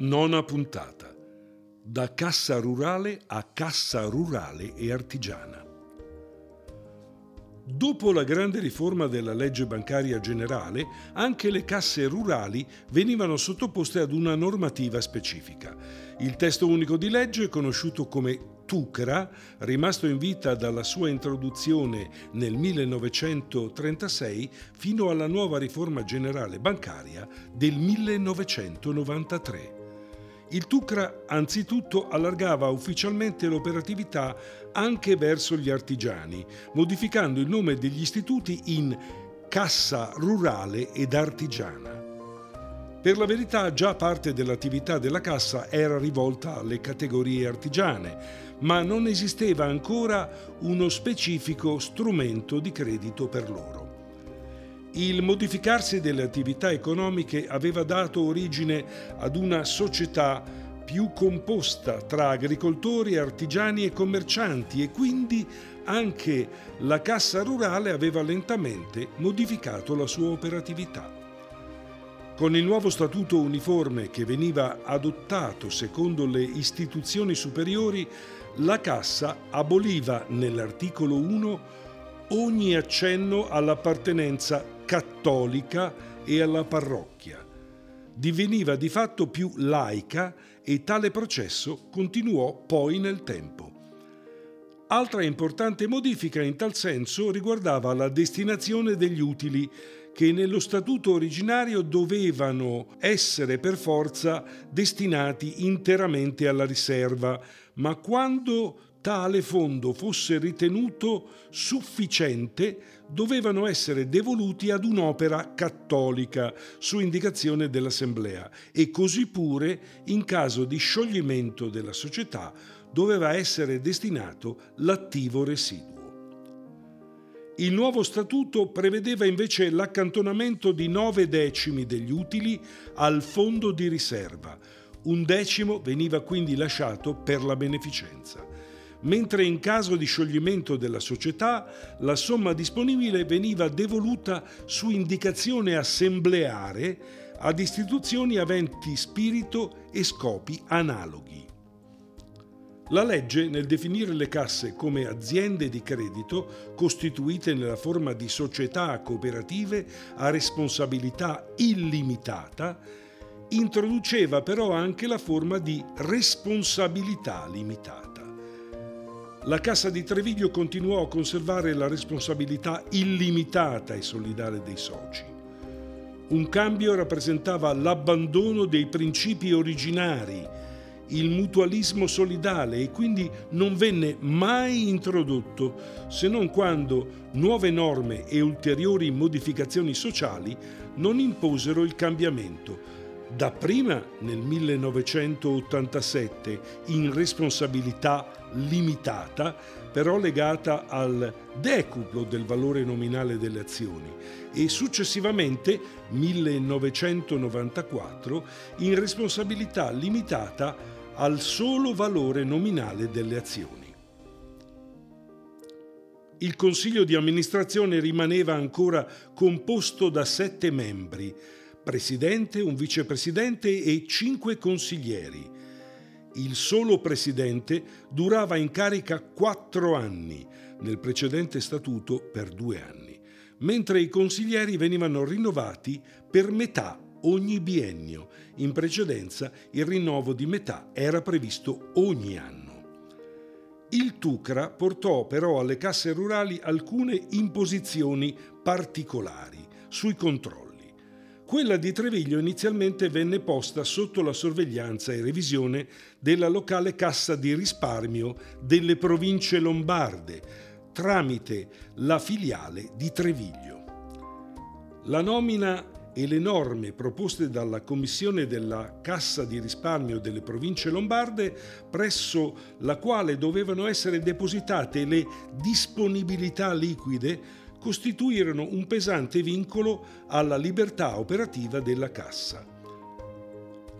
Nona puntata. Da cassa rurale a cassa rurale e artigiana. Dopo la grande riforma della legge bancaria generale, anche le casse rurali venivano sottoposte ad una normativa specifica. Il testo unico di legge, conosciuto come TUCRA, rimasto in vita dalla sua introduzione nel 1936 fino alla nuova riforma generale bancaria del 1993. Il Tucra anzitutto allargava ufficialmente l'operatività anche verso gli artigiani, modificando il nome degli istituti in Cassa Rurale ed Artigiana. Per la verità già parte dell'attività della cassa era rivolta alle categorie artigiane, ma non esisteva ancora uno specifico strumento di credito per loro. Il modificarsi delle attività economiche aveva dato origine ad una società più composta tra agricoltori, artigiani e commercianti e quindi anche la Cassa Rurale aveva lentamente modificato la sua operatività. Con il nuovo statuto uniforme che veniva adottato secondo le istituzioni superiori, la Cassa aboliva nell'articolo 1 ogni accenno all'appartenenza cattolica e alla parrocchia. Diveniva di fatto più laica e tale processo continuò poi nel tempo. Altra importante modifica in tal senso riguardava la destinazione degli utili che nello statuto originario dovevano essere per forza destinati interamente alla riserva, ma quando tale fondo fosse ritenuto sufficiente, dovevano essere devoluti ad un'opera cattolica su indicazione dell'Assemblea e così pure in caso di scioglimento della società doveva essere destinato l'attivo residuo. Il nuovo statuto prevedeva invece l'accantonamento di nove decimi degli utili al fondo di riserva. Un decimo veniva quindi lasciato per la beneficenza mentre in caso di scioglimento della società la somma disponibile veniva devoluta su indicazione assembleare ad istituzioni aventi spirito e scopi analoghi. La legge, nel definire le casse come aziende di credito costituite nella forma di società cooperative a responsabilità illimitata, introduceva però anche la forma di responsabilità limitata. La Cassa di Treviglio continuò a conservare la responsabilità illimitata e solidale dei soci. Un cambio rappresentava l'abbandono dei principi originari, il mutualismo solidale e quindi non venne mai introdotto se non quando nuove norme e ulteriori modificazioni sociali non imposero il cambiamento, dapprima nel 1987 in responsabilità limitata, però legata al decuplo del valore nominale delle azioni e successivamente 1994 in responsabilità limitata al solo valore nominale delle azioni. Il consiglio di amministrazione rimaneva ancora composto da sette membri, presidente, un vicepresidente e cinque consiglieri. Il solo presidente durava in carica quattro anni, nel precedente statuto per due anni, mentre i consiglieri venivano rinnovati per metà ogni biennio. In precedenza il rinnovo di metà era previsto ogni anno. Il Tucra portò però alle casse rurali alcune imposizioni particolari sui controlli. Quella di Treviglio inizialmente venne posta sotto la sorveglianza e revisione della locale cassa di risparmio delle province lombarde, tramite la filiale di Treviglio. La nomina e le norme proposte dalla Commissione della Cassa di risparmio delle province lombarde, presso la quale dovevano essere depositate le disponibilità liquide costituirono un pesante vincolo alla libertà operativa della Cassa.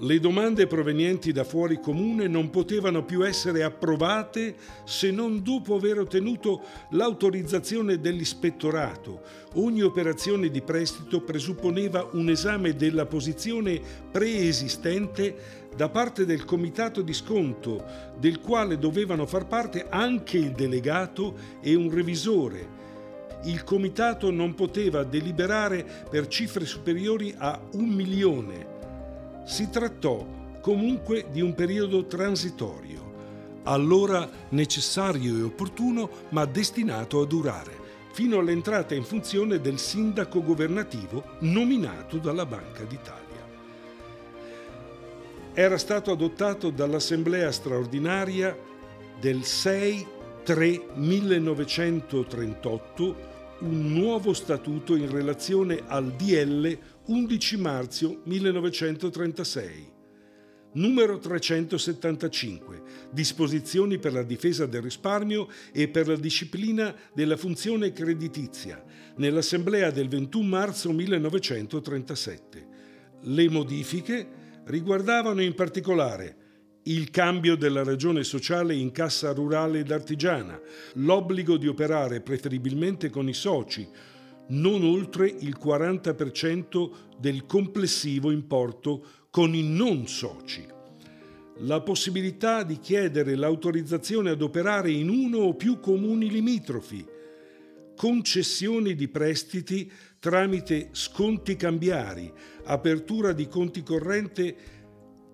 Le domande provenienti da fuori comune non potevano più essere approvate se non dopo aver ottenuto l'autorizzazione dell'ispettorato. Ogni operazione di prestito presupponeva un esame della posizione preesistente da parte del comitato di sconto, del quale dovevano far parte anche il delegato e un revisore. Il comitato non poteva deliberare per cifre superiori a un milione si trattò comunque di un periodo transitorio, allora necessario e opportuno, ma destinato a durare, fino all'entrata in funzione del sindaco governativo nominato dalla Banca d'Italia. Era stato adottato dall'Assemblea straordinaria del 6-3-1938 un nuovo statuto in relazione al DL 11 marzo 1936. Numero 375. Disposizioni per la difesa del risparmio e per la disciplina della funzione creditizia, nell'Assemblea del 21 marzo 1937. Le modifiche riguardavano in particolare il cambio della ragione sociale in cassa rurale ed artigiana, l'obbligo di operare preferibilmente con i soci, non oltre il 40% del complessivo importo con i non soci. La possibilità di chiedere l'autorizzazione ad operare in uno o più comuni limitrofi, concessioni di prestiti tramite sconti cambiari, apertura di conti corrente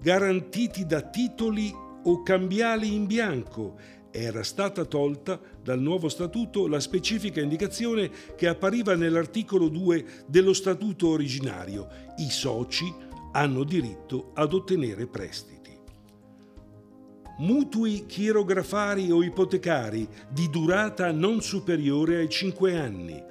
garantiti da titoli o cambiali in bianco era stata tolta dal nuovo statuto la specifica indicazione che appariva nell'articolo 2 dello statuto originario. I soci hanno diritto ad ottenere prestiti. Mutui chirografari o ipotecari di durata non superiore ai 5 anni.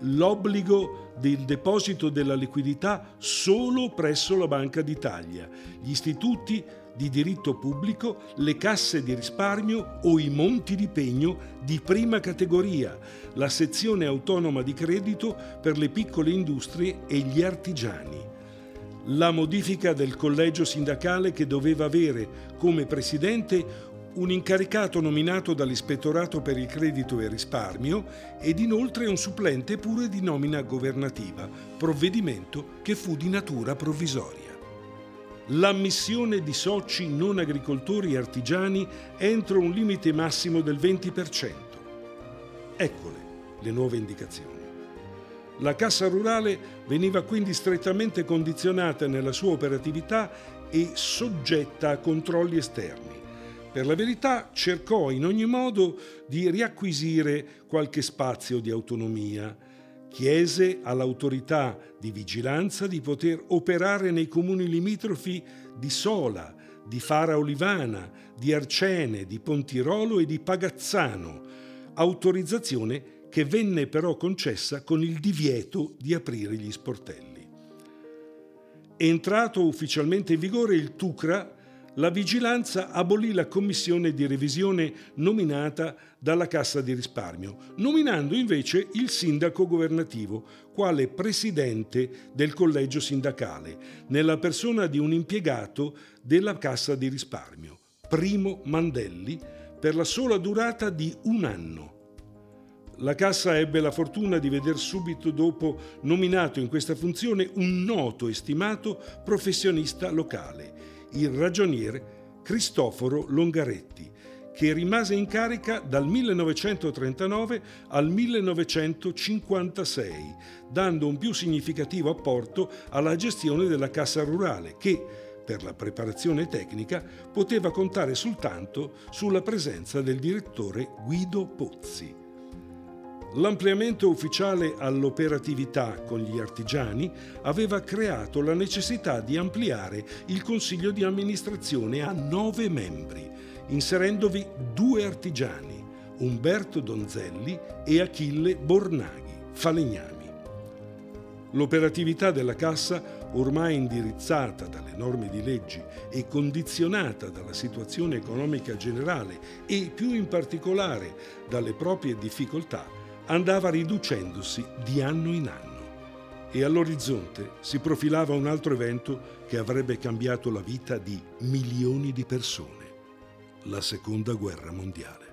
L'obbligo del deposito della liquidità solo presso la Banca d'Italia. Gli istituti di diritto pubblico le casse di risparmio o i monti di pegno di prima categoria, la sezione autonoma di credito per le piccole industrie e gli artigiani. La modifica del collegio sindacale che doveva avere come presidente un incaricato nominato dall'Ispettorato per il credito e risparmio ed inoltre un supplente pure di nomina governativa, provvedimento che fu di natura provvisoria l'ammissione di soci non agricoltori e artigiani entro un limite massimo del 20%. Eccole le nuove indicazioni. La Cassa Rurale veniva quindi strettamente condizionata nella sua operatività e soggetta a controlli esterni. Per la verità cercò in ogni modo di riacquisire qualche spazio di autonomia, chiese all'autorità di vigilanza di poter operare nei comuni limitrofi di Sola, di Fara Olivana, di Arcene, di Pontirolo e di Pagazzano, autorizzazione che venne però concessa con il divieto di aprire gli sportelli. Entrato ufficialmente in vigore il TUCRA, la vigilanza abolì la commissione di revisione nominata dalla Cassa di risparmio, nominando invece il sindaco governativo quale presidente del collegio sindacale, nella persona di un impiegato della Cassa di risparmio, Primo Mandelli, per la sola durata di un anno. La Cassa ebbe la fortuna di veder subito dopo nominato in questa funzione un noto e stimato professionista locale, il ragioniere Cristoforo Longaretti, che rimase in carica dal 1939 al 1956, dando un più significativo apporto alla gestione della Cassa Rurale che, per la preparazione tecnica, poteva contare soltanto sulla presenza del direttore Guido Pozzi. L'ampliamento ufficiale all'operatività con gli artigiani aveva creato la necessità di ampliare il consiglio di amministrazione a nove membri, inserendovi due artigiani, Umberto Donzelli e Achille Bornaghi, falegnami. L'operatività della Cassa, ormai indirizzata dalle norme di leggi e condizionata dalla situazione economica generale e più in particolare dalle proprie difficoltà, andava riducendosi di anno in anno. e all'orizzonte si profilava un altro evento che avrebbe cambiato la vita di milioni di persone, la Seconda Guerra Mondiale.